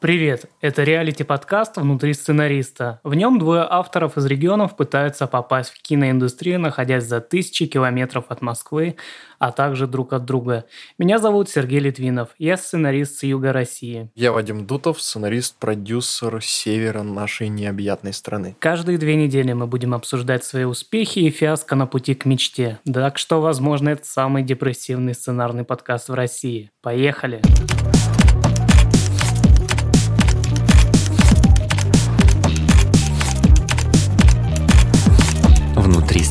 Привет! Это реалити-подкаст «Внутри сценариста». В нем двое авторов из регионов пытаются попасть в киноиндустрию, находясь за тысячи километров от Москвы, а также друг от друга. Меня зовут Сергей Литвинов. Я сценарист с юга России. Я Вадим Дутов, сценарист-продюсер севера нашей необъятной страны. Каждые две недели мы будем обсуждать свои успехи и фиаско на пути к мечте. Так что, возможно, это самый депрессивный сценарный подкаст в России. Поехали! Поехали!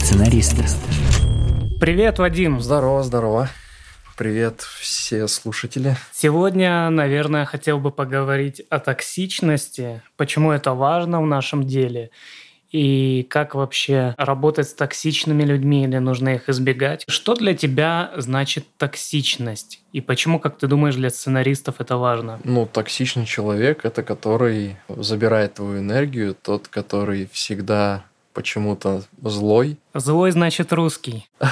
Сценариста. Привет, Вадим. Здорово, здорово. Привет, все слушатели. Сегодня, наверное, хотел бы поговорить о токсичности, почему это важно в нашем деле и как вообще работать с токсичными людьми или нужно их избегать. Что для тебя значит токсичность? И почему, как ты думаешь, для сценаристов это важно? Ну, токсичный человек – это который забирает твою энергию, тот, который всегда почему-то злой. Злой значит русский.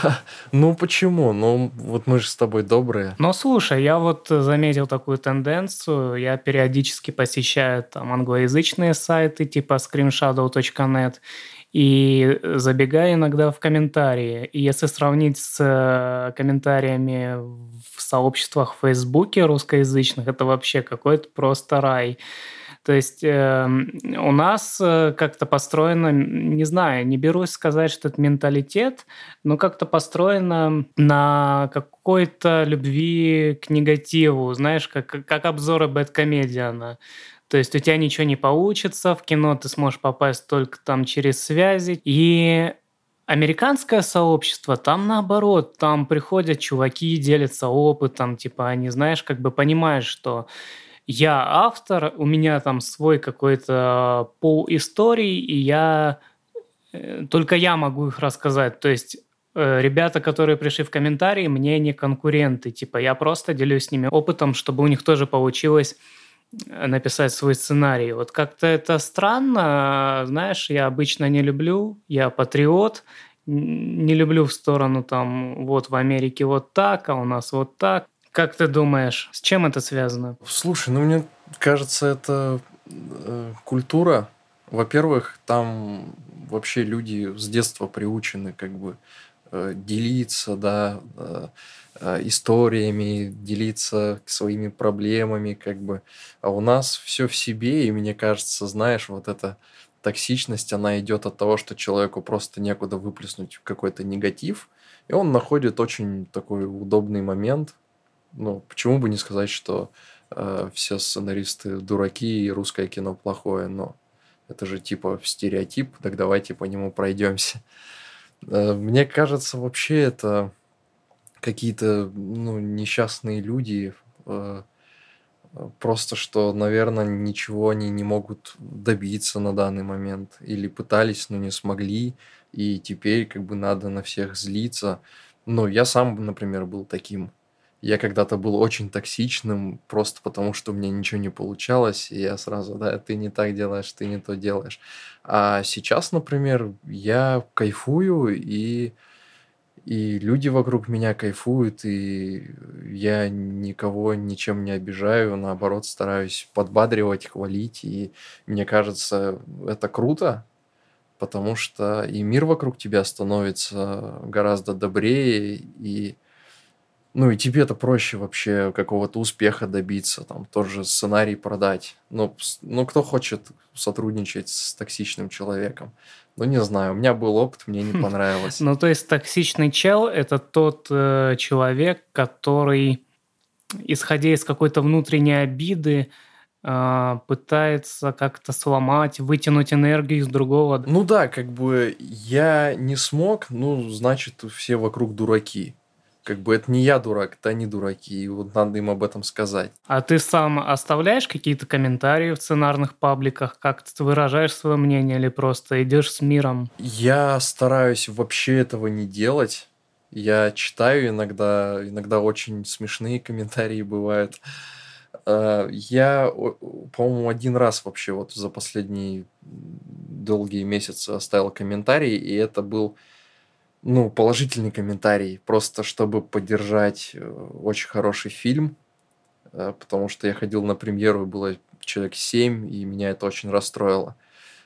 Ну почему? Ну вот мы же с тобой добрые. Ну слушай, я вот заметил такую тенденцию. Я периодически посещаю там англоязычные сайты типа screenshadow.net и забегаю иногда в комментарии. И если сравнить с э, комментариями в сообществах в Фейсбуке русскоязычных, это вообще какой-то просто рай. То есть э, у нас э, как-то построено, не знаю, не берусь сказать, что это менталитет, но как-то построено на какой-то любви к негативу, знаешь, как, как обзоры бэткомедиана. То есть у тебя ничего не получится, в кино ты сможешь попасть только там через связи. И Американское сообщество, там наоборот, там приходят чуваки, делятся опытом, типа они, знаешь, как бы понимают, что я автор, у меня там свой какой-то пол истории, и я э, только я могу их рассказать. То есть э, ребята, которые пришли в комментарии, мне не конкуренты. Типа я просто делюсь с ними опытом, чтобы у них тоже получилось э, написать свой сценарий. Вот как-то это странно, знаешь, я обычно не люблю, я патриот, не люблю в сторону там вот в Америке вот так, а у нас вот так. Как ты думаешь, с чем это связано? Слушай, ну мне кажется, это э, культура. Во-первых, там вообще люди с детства приучены как бы э, делиться, да, э, э историями, делиться своими проблемами, как бы. А у нас все в себе, и мне кажется, знаешь, вот эта токсичность, она идет от того, что человеку просто некуда выплеснуть какой-то негатив, и он находит очень такой удобный момент, ну, почему бы не сказать, что э, все сценаристы дураки и русское кино плохое, но это же типа стереотип, так давайте по нему пройдемся. Э, мне кажется, вообще это какие-то ну, несчастные люди, э, просто что, наверное, ничего они не могут добиться на данный момент. Или пытались, но не смогли, и теперь как бы надо на всех злиться. Ну, я сам, например, был таким я когда-то был очень токсичным, просто потому что у меня ничего не получалось, и я сразу, да, ты не так делаешь, ты не то делаешь. А сейчас, например, я кайфую, и, и люди вокруг меня кайфуют, и я никого ничем не обижаю, наоборот, стараюсь подбадривать, хвалить, и мне кажется, это круто, потому что и мир вокруг тебя становится гораздо добрее, и ну, и тебе это проще вообще какого-то успеха добиться, там, тоже сценарий продать. Ну, ну, кто хочет сотрудничать с токсичным человеком? Ну, не знаю, у меня был опыт, мне не понравилось. Ну, то есть токсичный чел – это тот э, человек, который, исходя из какой-то внутренней обиды, э, пытается как-то сломать, вытянуть энергию из другого. Ну да, как бы я не смог, ну, значит, все вокруг дураки как бы это не я дурак, это они дураки, и вот надо им об этом сказать. А ты сам оставляешь какие-то комментарии в сценарных пабликах, как ты выражаешь свое мнение или просто идешь с миром? Я стараюсь вообще этого не делать. Я читаю иногда, иногда очень смешные комментарии бывают. А, я, по-моему, один раз вообще вот за последние долгие месяцы оставил комментарий, и это был ну, положительный комментарий, просто чтобы поддержать э, очень хороший фильм, э, потому что я ходил на премьеру, было человек 7, и меня это очень расстроило.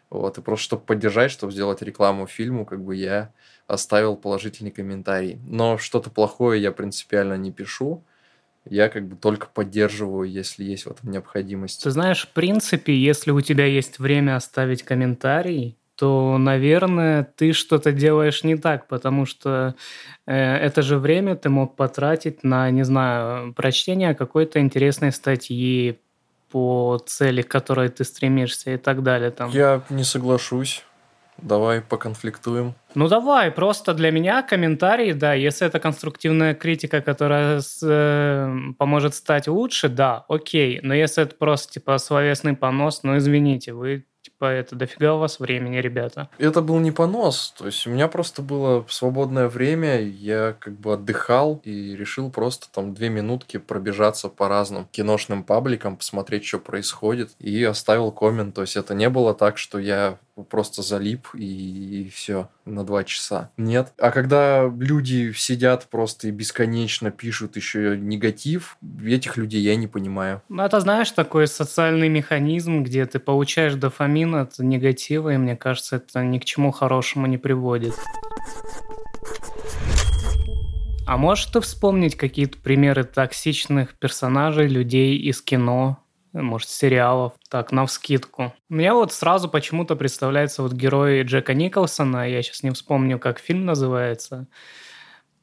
Вот, и просто чтобы поддержать, чтобы сделать рекламу фильму, как бы я оставил положительный комментарий. Но что-то плохое я принципиально не пишу. Я как бы только поддерживаю, если есть в этом необходимость. Ты знаешь, в принципе, если у тебя есть время оставить комментарий, то, наверное, ты что-то делаешь не так, потому что э, это же время ты мог потратить на, не знаю, прочтение какой-то интересной статьи по цели, к которой ты стремишься и так далее. Там. Я не соглашусь. Давай поконфликтуем. Ну давай, просто для меня комментарий, да, если это конструктивная критика, которая с, э, поможет стать лучше, да, окей. Но если это просто типа словесный понос, ну извините, вы Типа, это дофига у вас времени, ребята. Это был не понос. То есть у меня просто было свободное время, я как бы отдыхал и решил просто там две минутки пробежаться по разным киношным пабликам, посмотреть, что происходит, и оставил коммент. То есть это не было так, что я просто залип и, и все на два часа. Нет. А когда люди сидят просто и бесконечно пишут еще негатив, этих людей я не понимаю. Ну, это, знаешь, такой социальный механизм, где ты получаешь дофамин от негатива, и мне кажется, это ни к чему хорошему не приводит. А можешь ты вспомнить какие-то примеры токсичных персонажей, людей из кино, может, сериалов, так, на вскидку. Мне вот сразу почему-то представляется вот герой Джека Николсона, я сейчас не вспомню, как фильм называется,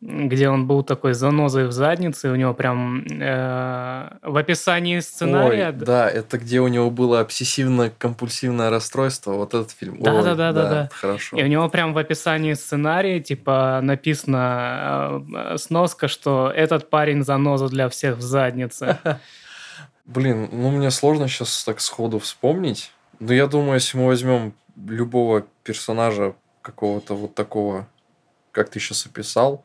где он был такой занозой в заднице, у него прям э, в описании сценария... Ой, да, это где у него было обсессивно-компульсивное расстройство, вот этот фильм. Да, Ой, да, да, да, да. Хорошо. И у него прям в описании сценария, типа, написано э, сноска, что этот парень заноза для всех в заднице. Блин, ну мне сложно сейчас так сходу вспомнить. Но я думаю, если мы возьмем любого персонажа какого-то вот такого, как ты сейчас описал,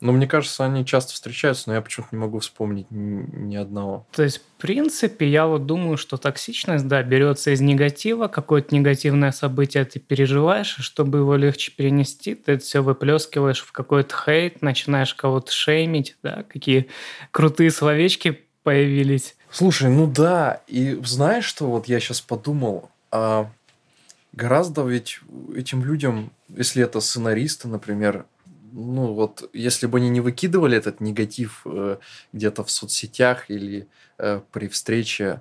но мне кажется, они часто встречаются, но я почему-то не могу вспомнить ни, ни одного. То есть, в принципе, я вот думаю, что токсичность, да, берется из негатива, какое-то негативное событие ты переживаешь, и чтобы его легче перенести, ты это все выплескиваешь в какой-то хейт, начинаешь кого-то шеймить, да, какие крутые словечки появились. Слушай, ну да, и знаешь, что вот я сейчас подумал, а гораздо ведь этим людям, если это сценаристы, например, ну вот, если бы они не выкидывали этот негатив э, где-то в соцсетях или э, при встрече,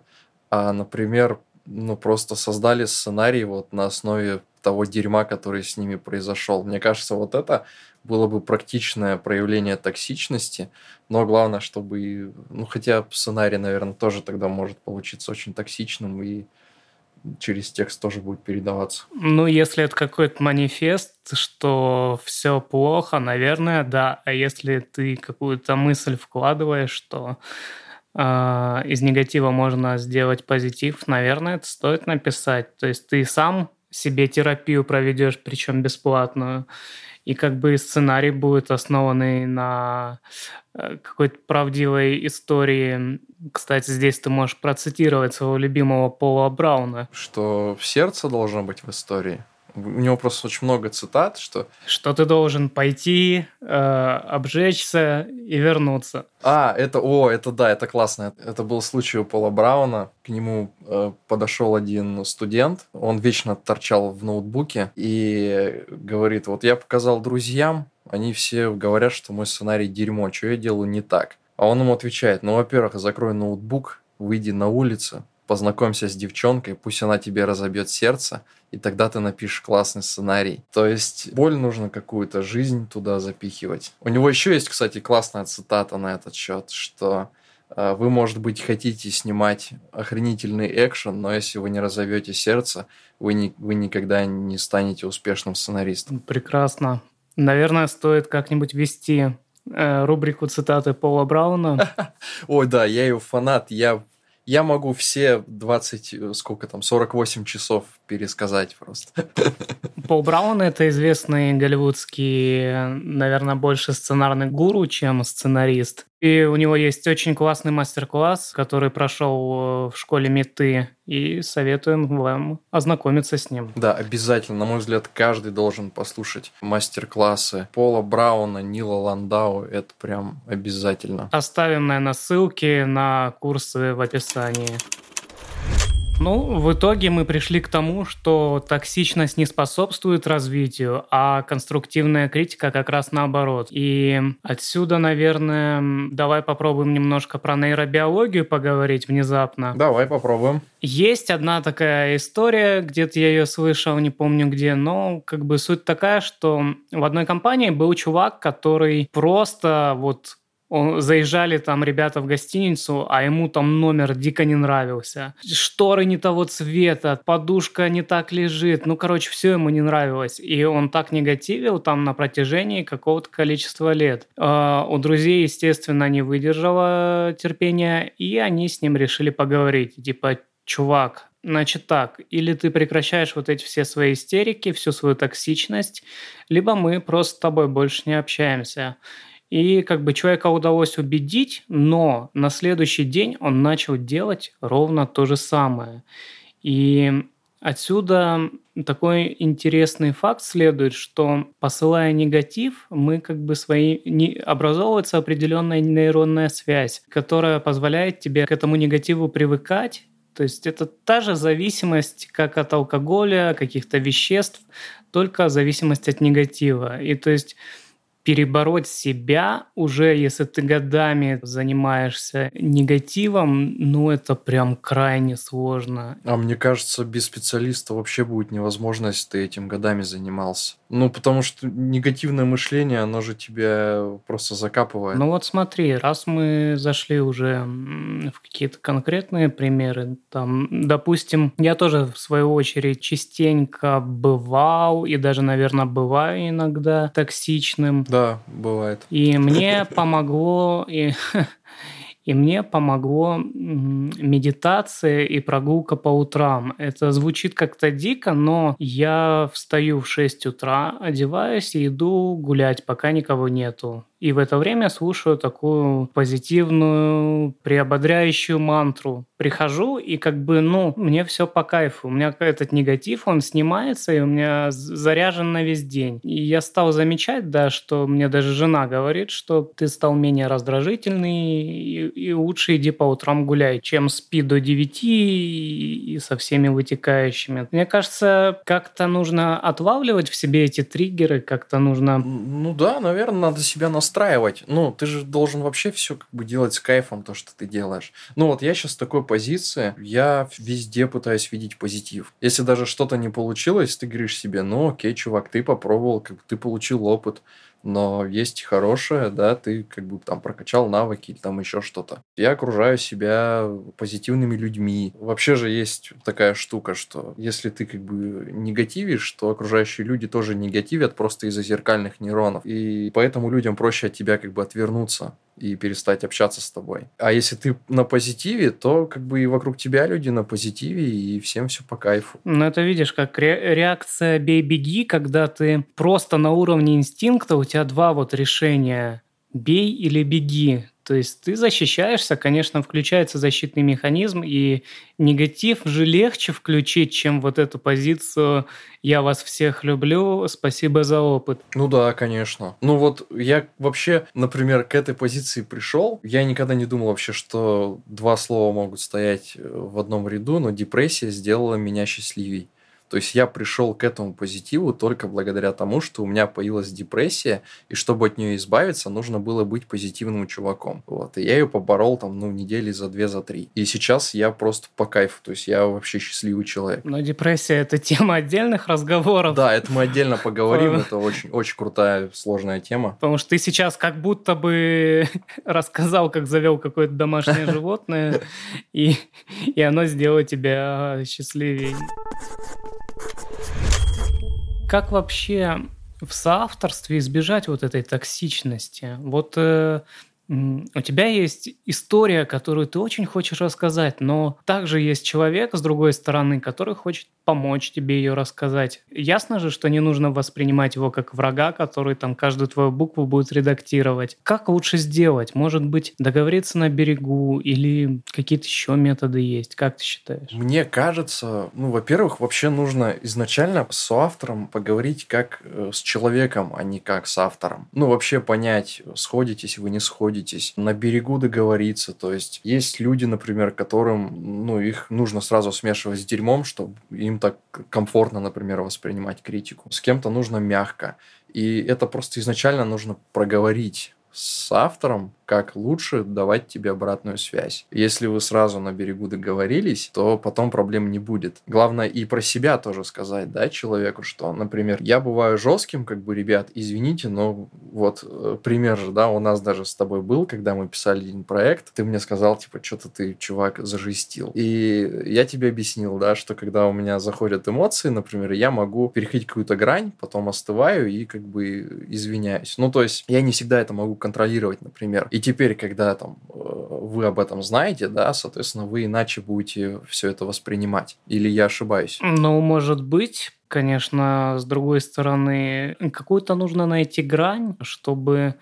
а, например, ну просто создали сценарий вот на основе того дерьма, который с ними произошел. Мне кажется, вот это было бы практичное проявление токсичности, но главное, чтобы, ну хотя сценарий, наверное, тоже тогда может получиться очень токсичным и через текст тоже будет передаваться. Ну, если это какой-то манифест, что все плохо, наверное, да. А если ты какую-то мысль вкладываешь, что э, из негатива можно сделать позитив, наверное, это стоит написать. То есть ты сам себе терапию проведешь, причем бесплатную, и как бы сценарий будет основанный на э, какой-то правдивой истории. Кстати, здесь ты можешь процитировать своего любимого Пола Брауна. Что сердце должно быть в истории. У него просто очень много цитат, что... Что ты должен пойти, э, обжечься и вернуться. А, это, о, это да, это классно. Это был случай у Пола Брауна. К нему э, подошел один студент, он вечно торчал в ноутбуке и говорит, вот я показал друзьям, они все говорят, что мой сценарий дерьмо, что я делаю не так. А он ему отвечает, ну, во-первых, закрой ноутбук, выйди на улицу, познакомься с девчонкой, пусть она тебе разобьет сердце, и тогда ты напишешь классный сценарий. То есть боль нужно какую-то жизнь туда запихивать. У него еще есть, кстати, классная цитата на этот счет, что э, вы, может быть, хотите снимать охренительный экшен, но если вы не разовьете сердце, вы, не, вы никогда не станете успешным сценаристом. Прекрасно. Наверное, стоит как-нибудь вести э, рубрику цитаты Пола Брауна. Ой, да, я его фанат. Я я могу все 20, э, сколько там, 48 часов пересказать просто. Пол Браун – это известный голливудский, наверное, больше сценарный гуру, чем сценарист. И у него есть очень классный мастер-класс, который прошел в школе Меты, и советуем вам ознакомиться с ним. Да, обязательно. На мой взгляд, каждый должен послушать мастер-классы Пола Брауна, Нила Ландау. Это прям обязательно. Оставим, наверное, ссылки на курсы в описании. Ну, в итоге мы пришли к тому, что токсичность не способствует развитию, а конструктивная критика как раз наоборот. И отсюда, наверное, давай попробуем немножко про нейробиологию поговорить внезапно. Давай попробуем. Есть одна такая история, где-то я ее слышал, не помню где, но как бы суть такая, что в одной компании был чувак, который просто вот он, заезжали там ребята в гостиницу, а ему там номер дико не нравился. Шторы не того цвета, подушка не так лежит. Ну, короче, все ему не нравилось. И он так негативил там на протяжении какого-то количества лет. Э, у друзей, естественно, не выдержало терпения, и они с ним решили поговорить. Типа, чувак, Значит так, или ты прекращаешь вот эти все свои истерики, всю свою токсичность, либо мы просто с тобой больше не общаемся. И как бы человека удалось убедить, но на следующий день он начал делать ровно то же самое. И отсюда такой интересный факт следует, что посылая негатив, мы как бы свои... Не, образовывается определенная нейронная связь, которая позволяет тебе к этому негативу привыкать, то есть это та же зависимость, как от алкоголя, каких-то веществ, только зависимость от негатива. И то есть перебороть себя уже, если ты годами занимаешься негативом, ну это прям крайне сложно. А мне кажется, без специалиста вообще будет невозможно, если ты этим годами занимался. Ну, потому что негативное мышление, оно же тебя просто закапывает. Ну вот смотри, раз мы зашли уже в какие-то конкретные примеры, там, допустим, я тоже в свою очередь частенько бывал и даже, наверное, бываю иногда токсичным. Да, бывает. И мне помогло, и И мне помогло медитация и прогулка по утрам. Это звучит как-то дико, но я встаю в 6 утра, одеваюсь и иду гулять, пока никого нету. И в это время слушаю такую позитивную, приободряющую мантру. Прихожу, и как бы, ну, мне все по кайфу. У меня этот негатив, он снимается, и у меня заряжен на весь день. И я стал замечать, да, что мне даже жена говорит, что ты стал менее раздражительный, и, и лучше иди по утрам гуляй, чем спи до 9 и, и со всеми вытекающими. Мне кажется, как-то нужно отлавливать в себе эти триггеры, как-то нужно... Ну да, наверное, надо себя настроить настраивать. Ну, ты же должен вообще все как бы делать с кайфом, то, что ты делаешь. Ну, вот я сейчас в такой позиции, я везде пытаюсь видеть позитив. Если даже что-то не получилось, ты говоришь себе, ну, окей, чувак, ты попробовал, как бы ты получил опыт но есть хорошее, да, ты как бы там прокачал навыки или там еще что-то. Я окружаю себя позитивными людьми. Вообще же есть такая штука, что если ты как бы негативишь, то окружающие люди тоже негативят просто из-за зеркальных нейронов. И поэтому людям проще от тебя как бы отвернуться и перестать общаться с тобой. А если ты на позитиве, то как бы и вокруг тебя люди на позитиве, и всем все по кайфу. Ну, это видишь, как ре- реакция «бей-беги», когда ты просто на уровне инстинкта, у тебя два вот решения «бей» или «беги». То есть ты защищаешься, конечно, включается защитный механизм, и негатив же легче включить, чем вот эту позицию «я вас всех люблю, спасибо за опыт». Ну да, конечно. Ну вот я вообще, например, к этой позиции пришел, я никогда не думал вообще, что два слова могут стоять в одном ряду, но депрессия сделала меня счастливей. То есть я пришел к этому позитиву только благодаря тому, что у меня появилась депрессия, и чтобы от нее избавиться, нужно было быть позитивным чуваком. Вот. И я ее поборол там, ну, недели за две, за три. И сейчас я просто по кайфу, то есть я вообще счастливый человек. Но депрессия – это тема отдельных разговоров. Да, это мы отдельно поговорим, это очень, очень крутая, сложная тема. Потому что ты сейчас как будто бы рассказал, как завел какое-то домашнее животное, и, и оно сделало тебя счастливее. Как вообще в соавторстве избежать вот этой токсичности? Вот э, у тебя есть история, которую ты очень хочешь рассказать, но также есть человек с другой стороны, который хочет помочь тебе ее рассказать. Ясно же, что не нужно воспринимать его как врага, который там каждую твою букву будет редактировать. Как лучше сделать? Может быть, договориться на берегу или какие-то еще методы есть? Как ты считаешь? Мне кажется, ну, во-первых, вообще нужно изначально с автором поговорить как э, с человеком, а не как с автором. Ну, вообще понять, сходитесь вы, не сходитесь. На берегу договориться. То есть есть люди, например, которым, ну, их нужно сразу смешивать с дерьмом, чтобы им так комфортно, например, воспринимать критику. С кем-то нужно мягко. И это просто изначально нужно проговорить с автором, как лучше давать тебе обратную связь. Если вы сразу на берегу договорились, то потом проблем не будет. Главное и про себя тоже сказать, да, человеку, что, например, я бываю жестким, как бы, ребят, извините, но вот э, пример же, да, у нас даже с тобой был, когда мы писали один проект, ты мне сказал, типа, что-то ты, чувак, зажестил. И я тебе объяснил, да, что когда у меня заходят эмоции, например, я могу переходить какую-то грань, потом остываю и как бы извиняюсь. Ну, то есть я не всегда это могу контролировать, например. И теперь, когда там э, вы об этом знаете, да, соответственно, вы иначе будете все это воспринимать. Или я ошибаюсь? Ну, может быть. Конечно, с другой стороны, какую-то нужно найти грань, чтобы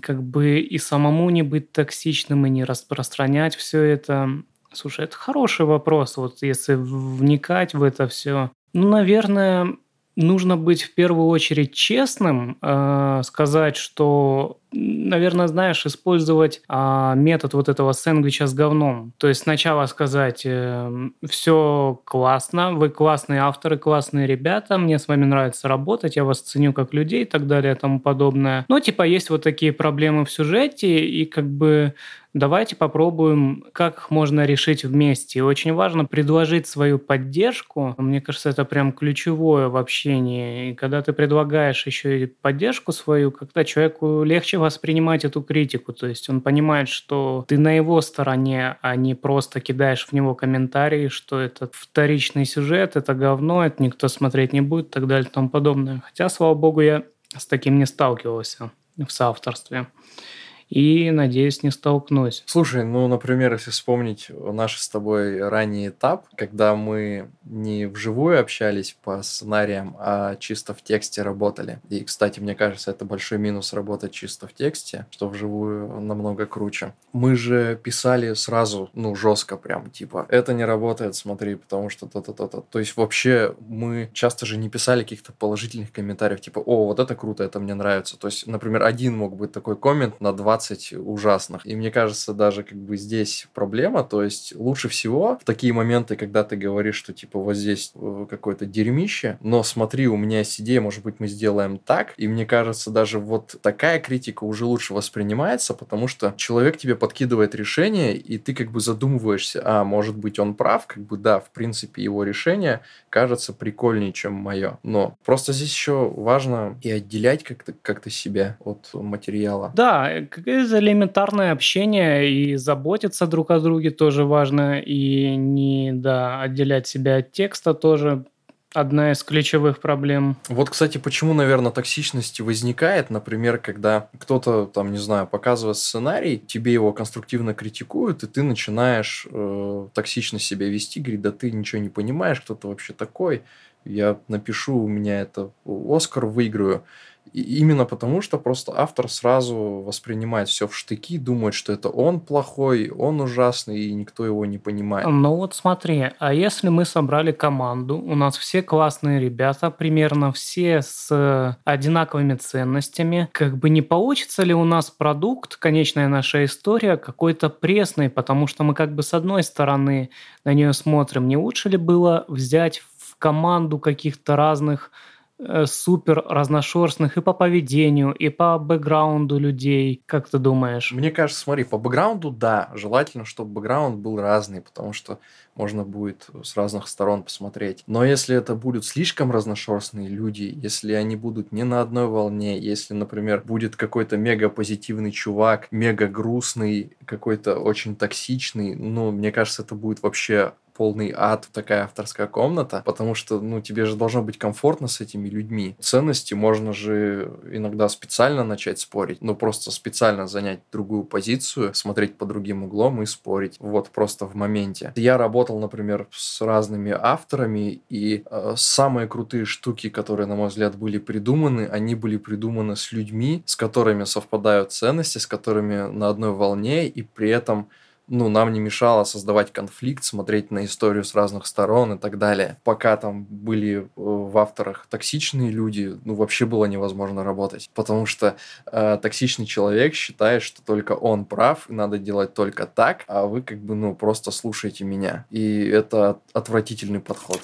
как бы и самому не быть токсичным, и не распространять все это. Слушай, это хороший вопрос, вот если вникать в это все. Ну, наверное, нужно быть в первую очередь честным, э, сказать, что наверное, знаешь, использовать а, метод вот этого сэндвича с говном. То есть сначала сказать, э, все классно, вы классные авторы, классные ребята, мне с вами нравится работать, я вас ценю как людей и так далее и тому подобное. Но типа есть вот такие проблемы в сюжете, и как бы давайте попробуем, как можно решить вместе. Очень важно предложить свою поддержку. Мне кажется, это прям ключевое в общении. И когда ты предлагаешь еще и поддержку свою, когда человеку легче воспринимать эту критику. То есть он понимает, что ты на его стороне, а не просто кидаешь в него комментарии, что это вторичный сюжет, это говно, это никто смотреть не будет и так далее и тому подобное. Хотя, слава богу, я с таким не сталкивался в соавторстве и, надеюсь, не столкнусь. Слушай, ну, например, если вспомнить наш с тобой ранний этап, когда мы не вживую общались по сценариям, а чисто в тексте работали. И, кстати, мне кажется, это большой минус работать чисто в тексте, что вживую намного круче. Мы же писали сразу, ну, жестко прям, типа, это не работает, смотри, потому что то-то, то-то. То есть вообще мы часто же не писали каких-то положительных комментариев, типа, о, вот это круто, это мне нравится. То есть, например, один мог быть такой коммент на 20 20 ужасных. И мне кажется, даже как бы здесь проблема, то есть лучше всего в такие моменты, когда ты говоришь, что типа вот здесь э, какое-то дерьмище, но смотри, у меня есть идея, может быть, мы сделаем так. И мне кажется, даже вот такая критика уже лучше воспринимается, потому что человек тебе подкидывает решение, и ты как бы задумываешься, а, может быть, он прав, как бы да, в принципе, его решение кажется прикольнее, чем мое. Но просто здесь еще важно и отделять как-то как себя от материала. Да, это элементарное общение и заботиться друг о друге тоже важно, и не да, отделять себя от текста тоже одна из ключевых проблем. Вот, кстати, почему, наверное, токсичность возникает, например, когда кто-то, там, не знаю, показывает сценарий, тебе его конструктивно критикуют, и ты начинаешь э, токсично себя вести, говорит, да ты ничего не понимаешь, кто ты вообще такой, я напишу, у меня это Оскар выиграю. И именно потому, что просто автор сразу воспринимает все в штыки, думает, что это он плохой, он ужасный, и никто его не понимает. Ну вот смотри, а если мы собрали команду, у нас все классные ребята, примерно все с одинаковыми ценностями, как бы не получится ли у нас продукт, конечная наша история, какой-то пресный, потому что мы как бы с одной стороны на нее смотрим, не лучше ли было взять в команду каких-то разных супер разношерстных и по поведению, и по бэкграунду людей. Как ты думаешь? Мне кажется, смотри, по бэкграунду, да, желательно, чтобы бэкграунд был разный, потому что можно будет с разных сторон посмотреть. Но если это будут слишком разношерстные люди, если они будут не на одной волне, если, например, будет какой-то мега позитивный чувак, мега грустный, какой-то очень токсичный, ну, мне кажется, это будет вообще полный ад, такая авторская комната, потому что, ну, тебе же должно быть комфортно с этими людьми. Ценности можно же иногда специально начать спорить, ну, просто специально занять другую позицию, смотреть по другим углом и спорить. Вот просто в моменте. Я работал, например, с разными авторами, и э, самые крутые штуки, которые, на мой взгляд, были придуманы, они были придуманы с людьми, с которыми совпадают ценности, с которыми на одной волне, и при этом ну, нам не мешало создавать конфликт, смотреть на историю с разных сторон и так далее. Пока там были э, в авторах токсичные люди, ну, вообще было невозможно работать. Потому что э, токсичный человек считает, что только он прав, и надо делать только так, а вы как бы, ну, просто слушаете меня. И это отвратительный подход.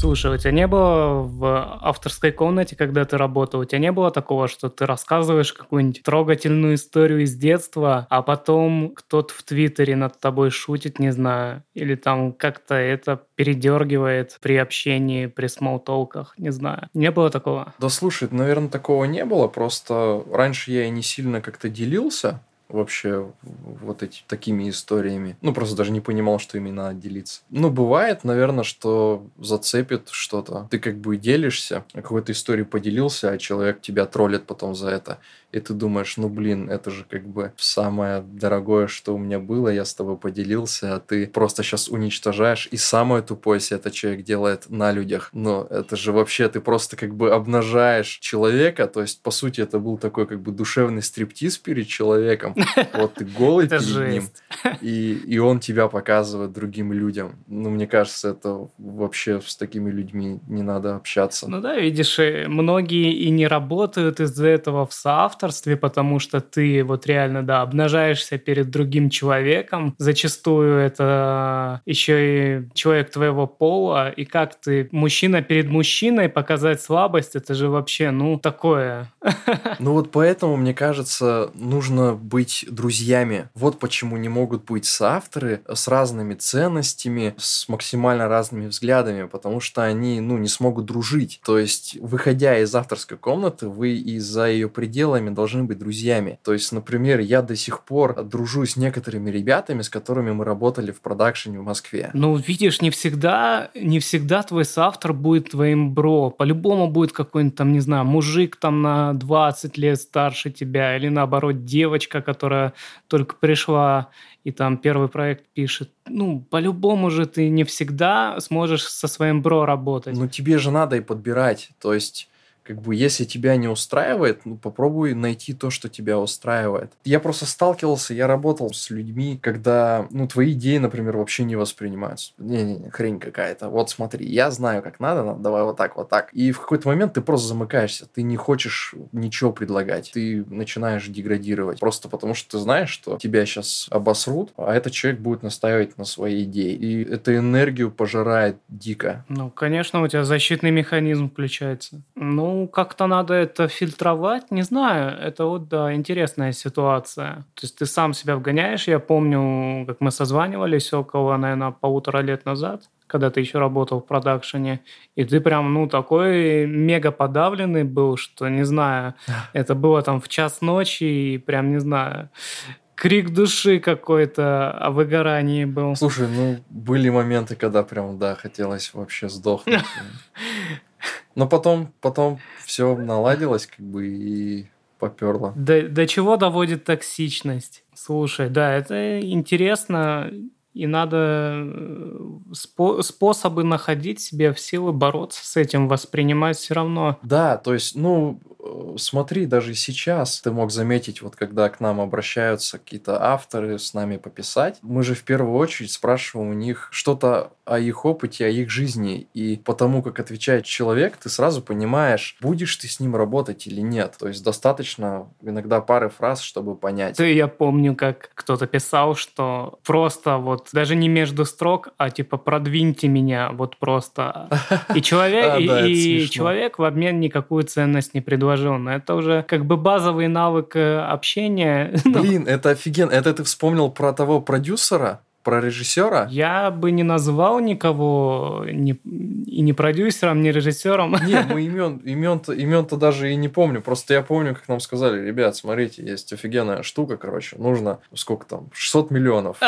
Слушай, у тебя не было в авторской комнате, когда ты работал, у тебя не было такого, что ты рассказываешь какую-нибудь трогательную историю из детства, а потом кто-то в Твиттере над тобой шутит, не знаю, или там как-то это передергивает при общении, при смолтолках, не знаю. Не было такого? Да слушай, наверное, такого не было, просто раньше я и не сильно как-то делился, вообще вот эти такими историями. Ну, просто даже не понимал, что именно отделиться. Ну, бывает, наверное, что зацепит что-то. Ты как бы делишься, какой-то историей поделился, а человек тебя троллит потом за это и ты думаешь, ну блин, это же как бы самое дорогое, что у меня было, я с тобой поделился, а ты просто сейчас уничтожаешь. И самое тупое, если этот человек делает на людях. Но это же вообще ты просто как бы обнажаешь человека, то есть, по сути, это был такой как бы душевный стриптиз перед человеком. Вот ты голый перед ним, и, и он тебя показывает другим людям. Ну, мне кажется, это вообще с такими людьми не надо общаться. Ну да, видишь, многие и не работают из-за этого в соавторстве, авторстве, потому что ты вот реально, да, обнажаешься перед другим человеком. Зачастую это еще и человек твоего пола. И как ты, мужчина перед мужчиной показать слабость, это же вообще, ну, такое. Ну вот поэтому, мне кажется, нужно быть друзьями. Вот почему не могут быть соавторы с разными ценностями, с максимально разными взглядами, потому что они, ну, не смогут дружить. То есть, выходя из авторской комнаты, вы и за ее пределами должны быть друзьями. То есть, например, я до сих пор дружу с некоторыми ребятами, с которыми мы работали в продакшене в Москве. Ну, видишь, не всегда, не всегда твой соавтор будет твоим бро. По-любому будет какой-нибудь там, не знаю, мужик там на 20 лет старше тебя, или наоборот, девочка, которая только пришла и там первый проект пишет. Ну, по-любому же ты не всегда сможешь со своим бро работать. Ну, тебе же надо и подбирать. То есть как бы, если тебя не устраивает, ну, попробуй найти то, что тебя устраивает. Я просто сталкивался, я работал с людьми, когда, ну, твои идеи, например, вообще не воспринимаются. Не-не-не, хрень какая-то. Вот смотри, я знаю, как надо, давай вот так, вот так. И в какой-то момент ты просто замыкаешься, ты не хочешь ничего предлагать, ты начинаешь деградировать. Просто потому, что ты знаешь, что тебя сейчас обосрут, а этот человек будет настаивать на своей идее. И эту энергию пожирает дико. Ну, конечно, у тебя защитный механизм включается. Ну, ну, как-то надо это фильтровать, не знаю. Это вот, да, интересная ситуация. То есть ты сам себя вгоняешь. Я помню, как мы созванивались около, наверное, полутора лет назад, когда ты еще работал в продакшене, и ты прям, ну, такой мега подавленный был, что, не знаю, это было там в час ночи, и прям, не знаю, крик души какой-то о выгорании был. Слушай, ну, были моменты, когда прям, да, хотелось вообще сдохнуть. Но потом, потом все наладилось, как бы, и поперло. До, до чего доводит токсичность? Слушай, да, это интересно, и надо э, спо- способы находить себе в силы бороться с этим, воспринимать все равно. Да, то есть, ну, смотри, даже сейчас ты мог заметить, вот когда к нам обращаются какие-то авторы с нами пописать, мы же в первую очередь спрашиваем у них что-то о их опыте, о их жизни. И потому как отвечает человек, ты сразу понимаешь, будешь ты с ним работать или нет. То есть достаточно иногда пары фраз, чтобы понять. Ты, я помню, как кто-то писал, что просто вот даже не между строк, а типа продвиньте меня вот просто. И человек, и человек в обмен никакую ценность не предложил предложен. Это уже как бы базовый навык э, общения. Блин, это офигенно. Это ты вспомнил про того продюсера? Про режиссера? Я бы не назвал никого не, и не продюсером, не режиссером. Не, мы имен, имен-то, имен-то даже и не помню. Просто я помню, как нам сказали, ребят, смотрите, есть офигенная штука, короче, нужно, сколько там, 600 миллионов.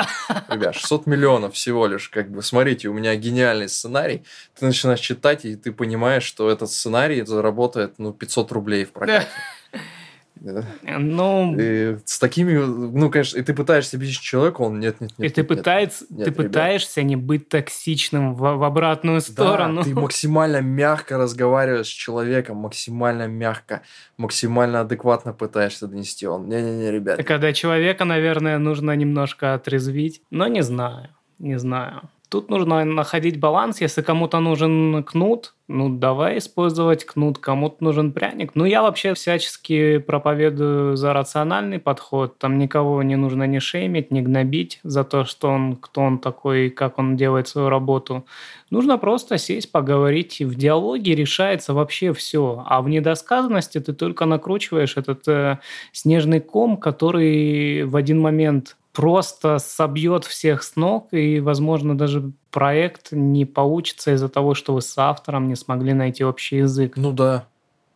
Ребят, 600 миллионов всего лишь, как бы, смотрите, у меня гениальный сценарий. Ты начинаешь читать, и ты понимаешь, что этот сценарий заработает, ну, 500 рублей в прокате. Ну, и с такими, ну, конечно, и ты пытаешься объяснить человеку, он нет, нет, нет. И ты, нет, пытается, нет, ты пытаешься не быть токсичным в, в обратную сторону. Да, ты максимально мягко разговариваешь с человеком, максимально мягко, максимально адекватно пытаешься донести. Он, не-не-не, ребят. Когда человека, наверное, нужно немножко отрезвить, но не знаю, не знаю. Тут нужно находить баланс. Если кому-то нужен кнут, ну давай использовать кнут, кому-то нужен пряник. Ну я вообще всячески проповедую за рациональный подход. Там никого не нужно ни шеймить, ни гнобить за то, что он, кто он такой, как он делает свою работу. Нужно просто сесть, поговорить. В диалоге решается вообще все. А в недосказанности ты только накручиваешь этот э, снежный ком, который в один момент просто собьет всех с ног, и, возможно, даже проект не получится из-за того, что вы с автором не смогли найти общий язык. Ну да,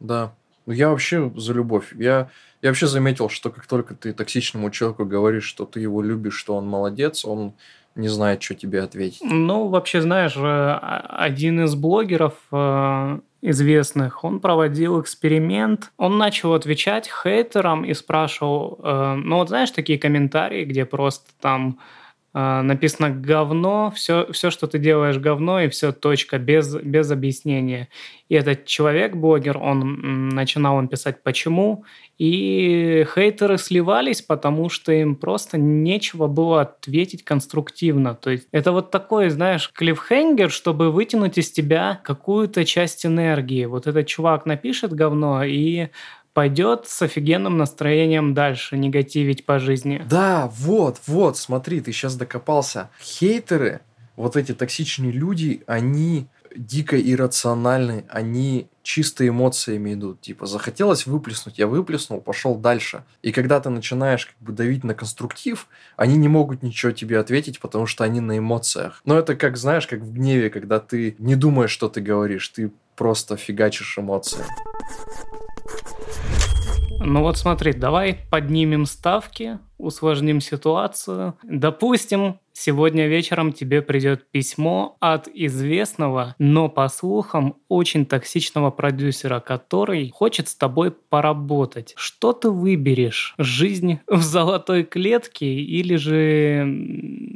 да. Ну, я вообще за любовь. Я, я вообще заметил, что как только ты токсичному человеку говоришь, что ты его любишь, что он молодец, он не знает, что тебе ответить. Ну, вообще, знаешь, э, один из блогеров э, известных, он проводил эксперимент, он начал отвечать хейтерам и спрашивал, э, ну вот знаешь, такие комментарии, где просто там написано говно, все, все, что ты делаешь говно, и все, точка, без, без объяснения. И этот человек, блогер, он начинал им писать «почему?», и хейтеры сливались, потому что им просто нечего было ответить конструктивно. То есть это вот такой, знаешь, клиффхенгер, чтобы вытянуть из тебя какую-то часть энергии. Вот этот чувак напишет говно и пойдет с офигенным настроением дальше негативить по жизни. Да, вот, вот, смотри, ты сейчас докопался. Хейтеры, вот эти токсичные люди, они дико иррациональны, они чисто эмоциями идут. Типа, захотелось выплеснуть, я выплеснул, пошел дальше. И когда ты начинаешь как бы давить на конструктив, они не могут ничего тебе ответить, потому что они на эмоциях. Но это как, знаешь, как в гневе, когда ты не думаешь, что ты говоришь, ты просто фигачишь эмоции. Ну вот смотри, давай поднимем ставки, усложним ситуацию. Допустим, сегодня вечером тебе придет письмо от известного, но по слухам очень токсичного продюсера, который хочет с тобой поработать. Что ты выберешь? Жизнь в золотой клетке или же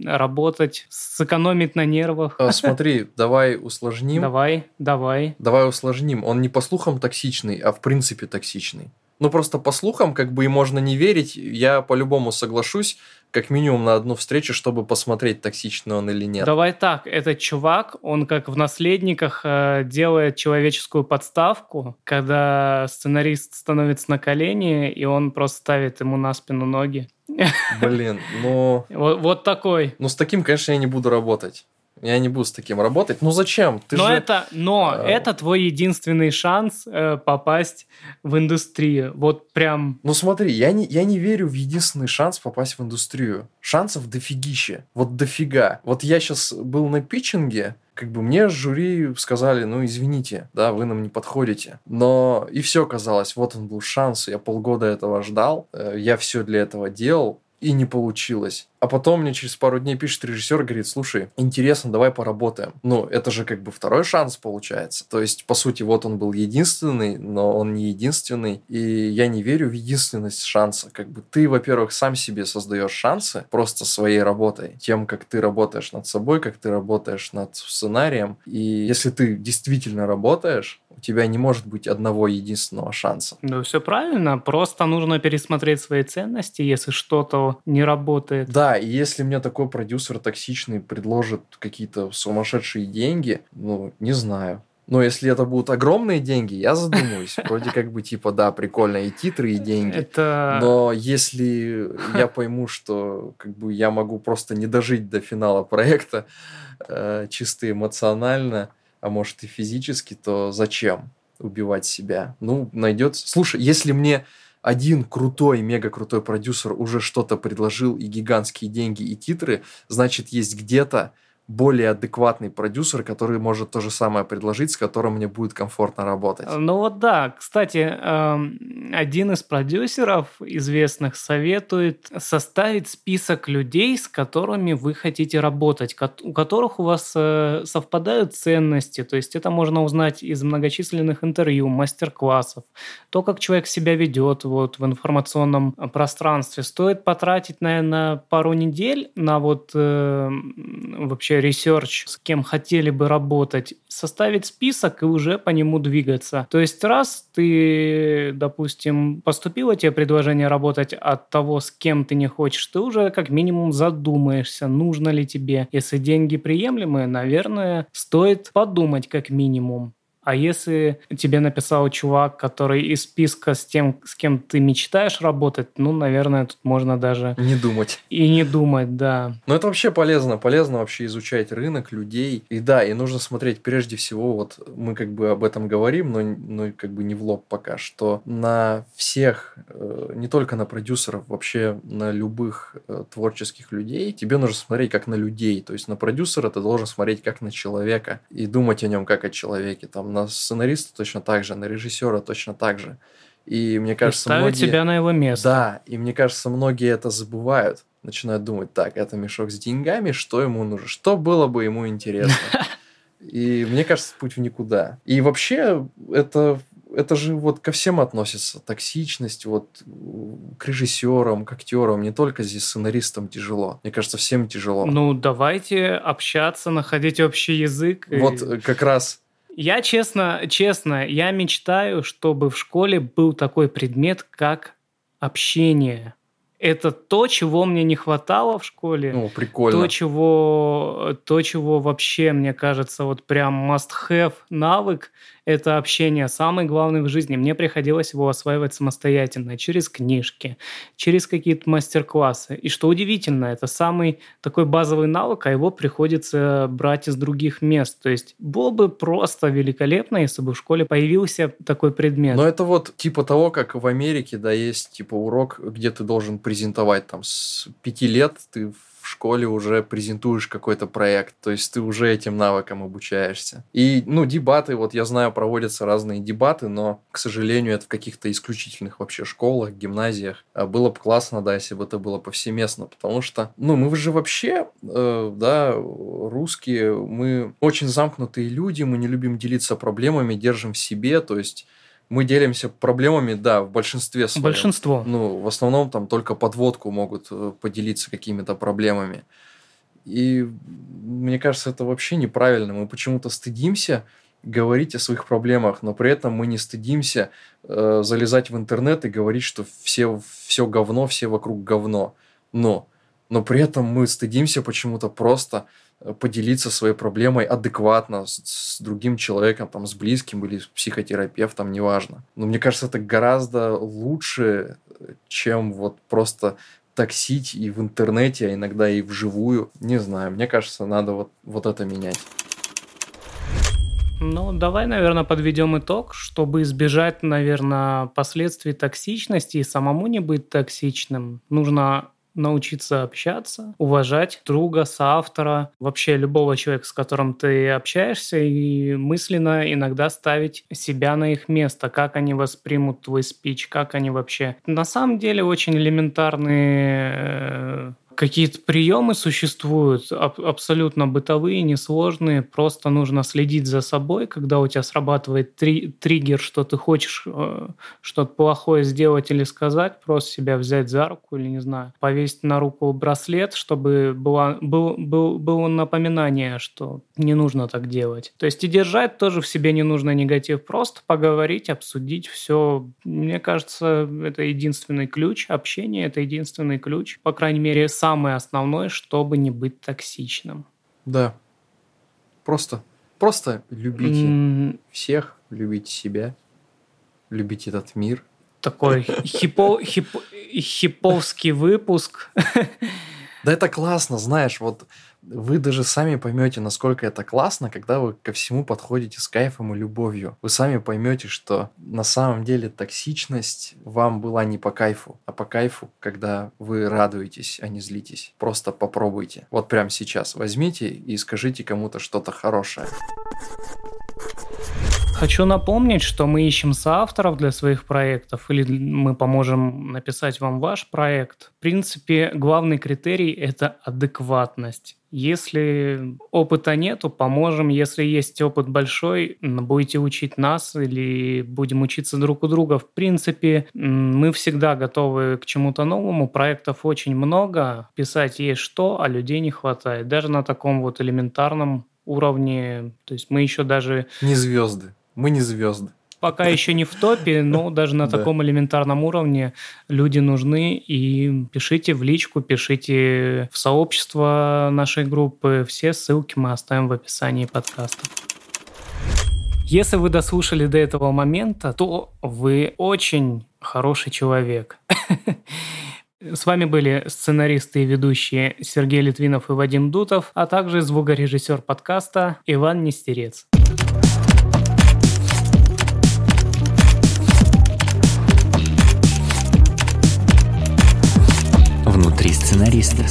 работать, сэкономить на нервах? А, смотри, давай усложним. Давай, давай. Давай усложним. Он не по слухам токсичный, а в принципе токсичный. Ну, просто по слухам, как бы и можно не верить, я по-любому соглашусь, как минимум на одну встречу, чтобы посмотреть, токсичный он или нет. Давай так, этот чувак, он как в «Наследниках» э, делает человеческую подставку, когда сценарист становится на колени, и он просто ставит ему на спину ноги. Блин, ну... Вот, вот такой. Ну, с таким, конечно, я не буду работать. Я не буду с таким работать. Ну зачем? Ты но же... это, но а... это твой единственный шанс э, попасть в индустрию. Вот прям. Ну смотри, я не, я не верю в единственный шанс попасть в индустрию. Шансов дофигища. Вот дофига. Вот я сейчас был на питчинге, как бы мне жюри сказали, ну извините, да, вы нам не подходите. Но и все казалось, вот он был шанс, я полгода этого ждал, э, я все для этого делал, и не получилось. А потом мне через пару дней пишет режиссер, говорит, слушай, интересно, давай поработаем. Ну, это же как бы второй шанс получается. То есть, по сути, вот он был единственный, но он не единственный. И я не верю в единственность шанса. Как бы ты, во-первых, сам себе создаешь шансы просто своей работой. Тем, как ты работаешь над собой, как ты работаешь над сценарием. И если ты действительно работаешь, у тебя не может быть одного единственного шанса. Ну, все правильно. Просто нужно пересмотреть свои ценности, если что-то не работает. Да, и если мне такой продюсер токсичный предложит какие-то сумасшедшие деньги, ну, не знаю. Но если это будут огромные деньги, я задумаюсь. Вроде как бы типа, да, прикольно и титры, и деньги. Это... Но если я пойму, что как бы я могу просто не дожить до финала проекта э, чисто эмоционально, а может и физически, то зачем убивать себя? Ну, найдется. Слушай, если мне один крутой, мега крутой продюсер уже что-то предложил, и гигантские деньги, и титры, значит, есть где-то более адекватный продюсер, который может то же самое предложить, с которым мне будет комфортно работать. Ну вот да, кстати, эм, один из продюсеров известных советует составить список людей, с которыми вы хотите работать, у которых у вас э, совпадают ценности, то есть это можно узнать из многочисленных интервью, мастер-классов, то, как человек себя ведет вот в информационном пространстве. Стоит потратить, наверное, пару недель на вот э, research, с кем хотели бы работать, составить список и уже по нему двигаться. То есть раз ты, допустим, поступило тебе предложение работать от того, с кем ты не хочешь, ты уже как минимум задумаешься, нужно ли тебе. Если деньги приемлемые, наверное, стоит подумать как минимум. А если тебе написал чувак, который из списка с тем, с кем ты мечтаешь работать, ну, наверное, тут можно даже... Не думать. И не думать, да. Но это вообще полезно. Полезно вообще изучать рынок, людей. И да, и нужно смотреть прежде всего, вот мы как бы об этом говорим, но, но как бы не в лоб пока, что на всех, э, не только на продюсеров, вообще на любых э, творческих людей, тебе нужно смотреть как на людей. То есть на продюсера ты должен смотреть как на человека и думать о нем как о человеке. Там на сценариста точно так же, на режиссера точно так же. И мне кажется, и многие... себя на его место. Да, и мне кажется, многие это забывают. Начинают думать, так, это мешок с деньгами, что ему нужно, что было бы ему интересно. И мне кажется, путь в никуда. И вообще, это это же вот ко всем относится. Токсичность, вот к режиссерам, к актерам. Не только здесь сценаристам тяжело. Мне кажется, всем тяжело. Ну, давайте общаться, находить общий язык. Вот и... как раз я честно, честно, я мечтаю, чтобы в школе был такой предмет, как общение. Это то, чего мне не хватало в школе. Ну, прикольно. То, чего, то, чего вообще, мне кажется, вот прям must-have навык – это общение самый главный в жизни. Мне приходилось его осваивать самостоятельно, через книжки, через какие-то мастер-классы. И что удивительно, это самый такой базовый навык, а его приходится брать из других мест. То есть было бы просто великолепно, если бы в школе появился такой предмет. Но это вот типа того, как в Америке, да, есть типа урок, где ты должен презентовать там с пяти лет, ты школе уже презентуешь какой-то проект, то есть ты уже этим навыкам обучаешься. И, ну, дебаты, вот я знаю, проводятся разные дебаты, но, к сожалению, это в каких-то исключительных вообще школах, гимназиях. А было бы классно, да, если бы это было повсеместно, потому что, ну, мы же вообще, э, да, русские, мы очень замкнутые люди, мы не любим делиться проблемами, держим в себе, то есть мы делимся проблемами, да, в большинстве своем. Большинство. Ну, в основном там только подводку могут э, поделиться какими-то проблемами. И мне кажется, это вообще неправильно. Мы почему-то стыдимся говорить о своих проблемах, но при этом мы не стыдимся э, залезать в интернет и говорить, что все, все говно, все вокруг говно. Но, но при этом мы стыдимся почему-то просто поделиться своей проблемой адекватно с, с другим человеком, там, с близким или с психотерапевтом, неважно. Но мне кажется, это гораздо лучше, чем вот просто таксить и в интернете, а иногда и вживую. Не знаю, мне кажется, надо вот, вот это менять. Ну, давай, наверное, подведем итог, чтобы избежать, наверное, последствий токсичности и самому не быть токсичным. Нужно научиться общаться, уважать друга, соавтора, вообще любого человека, с которым ты общаешься, и мысленно иногда ставить себя на их место, как они воспримут твой спич, как они вообще... На самом деле очень элементарные э, Какие-то приемы существуют, аб- абсолютно бытовые, несложные. Просто нужно следить за собой, когда у тебя срабатывает три- триггер, что ты хочешь э, что-то плохое сделать или сказать, просто себя взять за руку или, не знаю, повесить на руку браслет, чтобы было, был, был, было напоминание, что не нужно так делать. То есть и держать тоже в себе не нужно негатив, просто поговорить, обсудить все. Мне кажется, это единственный ключ. Общение – это единственный ключ. По крайней мере, сам самое основное, чтобы не быть токсичным. Да. Просто, просто любите mm. всех, любите себя, любите этот мир. Такой хипо, хип, хиповский выпуск. Да это классно, знаешь, вот Вы даже сами поймете, насколько это классно, когда вы ко всему подходите с кайфом и любовью. Вы сами поймете, что на самом деле токсичность вам была не по кайфу, а по кайфу, когда вы радуетесь, а не злитесь. Просто попробуйте. Вот прямо сейчас возьмите и скажите кому-то что-то хорошее. Хочу напомнить, что мы ищем соавторов для своих проектов, или мы поможем написать вам ваш проект. В принципе, главный критерий – это адекватность. Если опыта нету, поможем. Если есть опыт большой, будете учить нас или будем учиться друг у друга. В принципе, мы всегда готовы к чему-то новому. Проектов очень много. Писать есть что, а людей не хватает. Даже на таком вот элементарном уровне. То есть мы еще даже... Не звезды. Мы не звезды. Пока еще не в топе, но даже на таком элементарном уровне люди нужны. И пишите в личку, пишите в сообщество нашей группы. Все ссылки мы оставим в описании подкаста. Если вы дослушали до этого момента, то вы очень хороший человек. С вами были сценаристы и ведущие Сергей Литвинов и Вадим Дутов, а также звукорежиссер подкаста Иван Нестерец. Сценариста.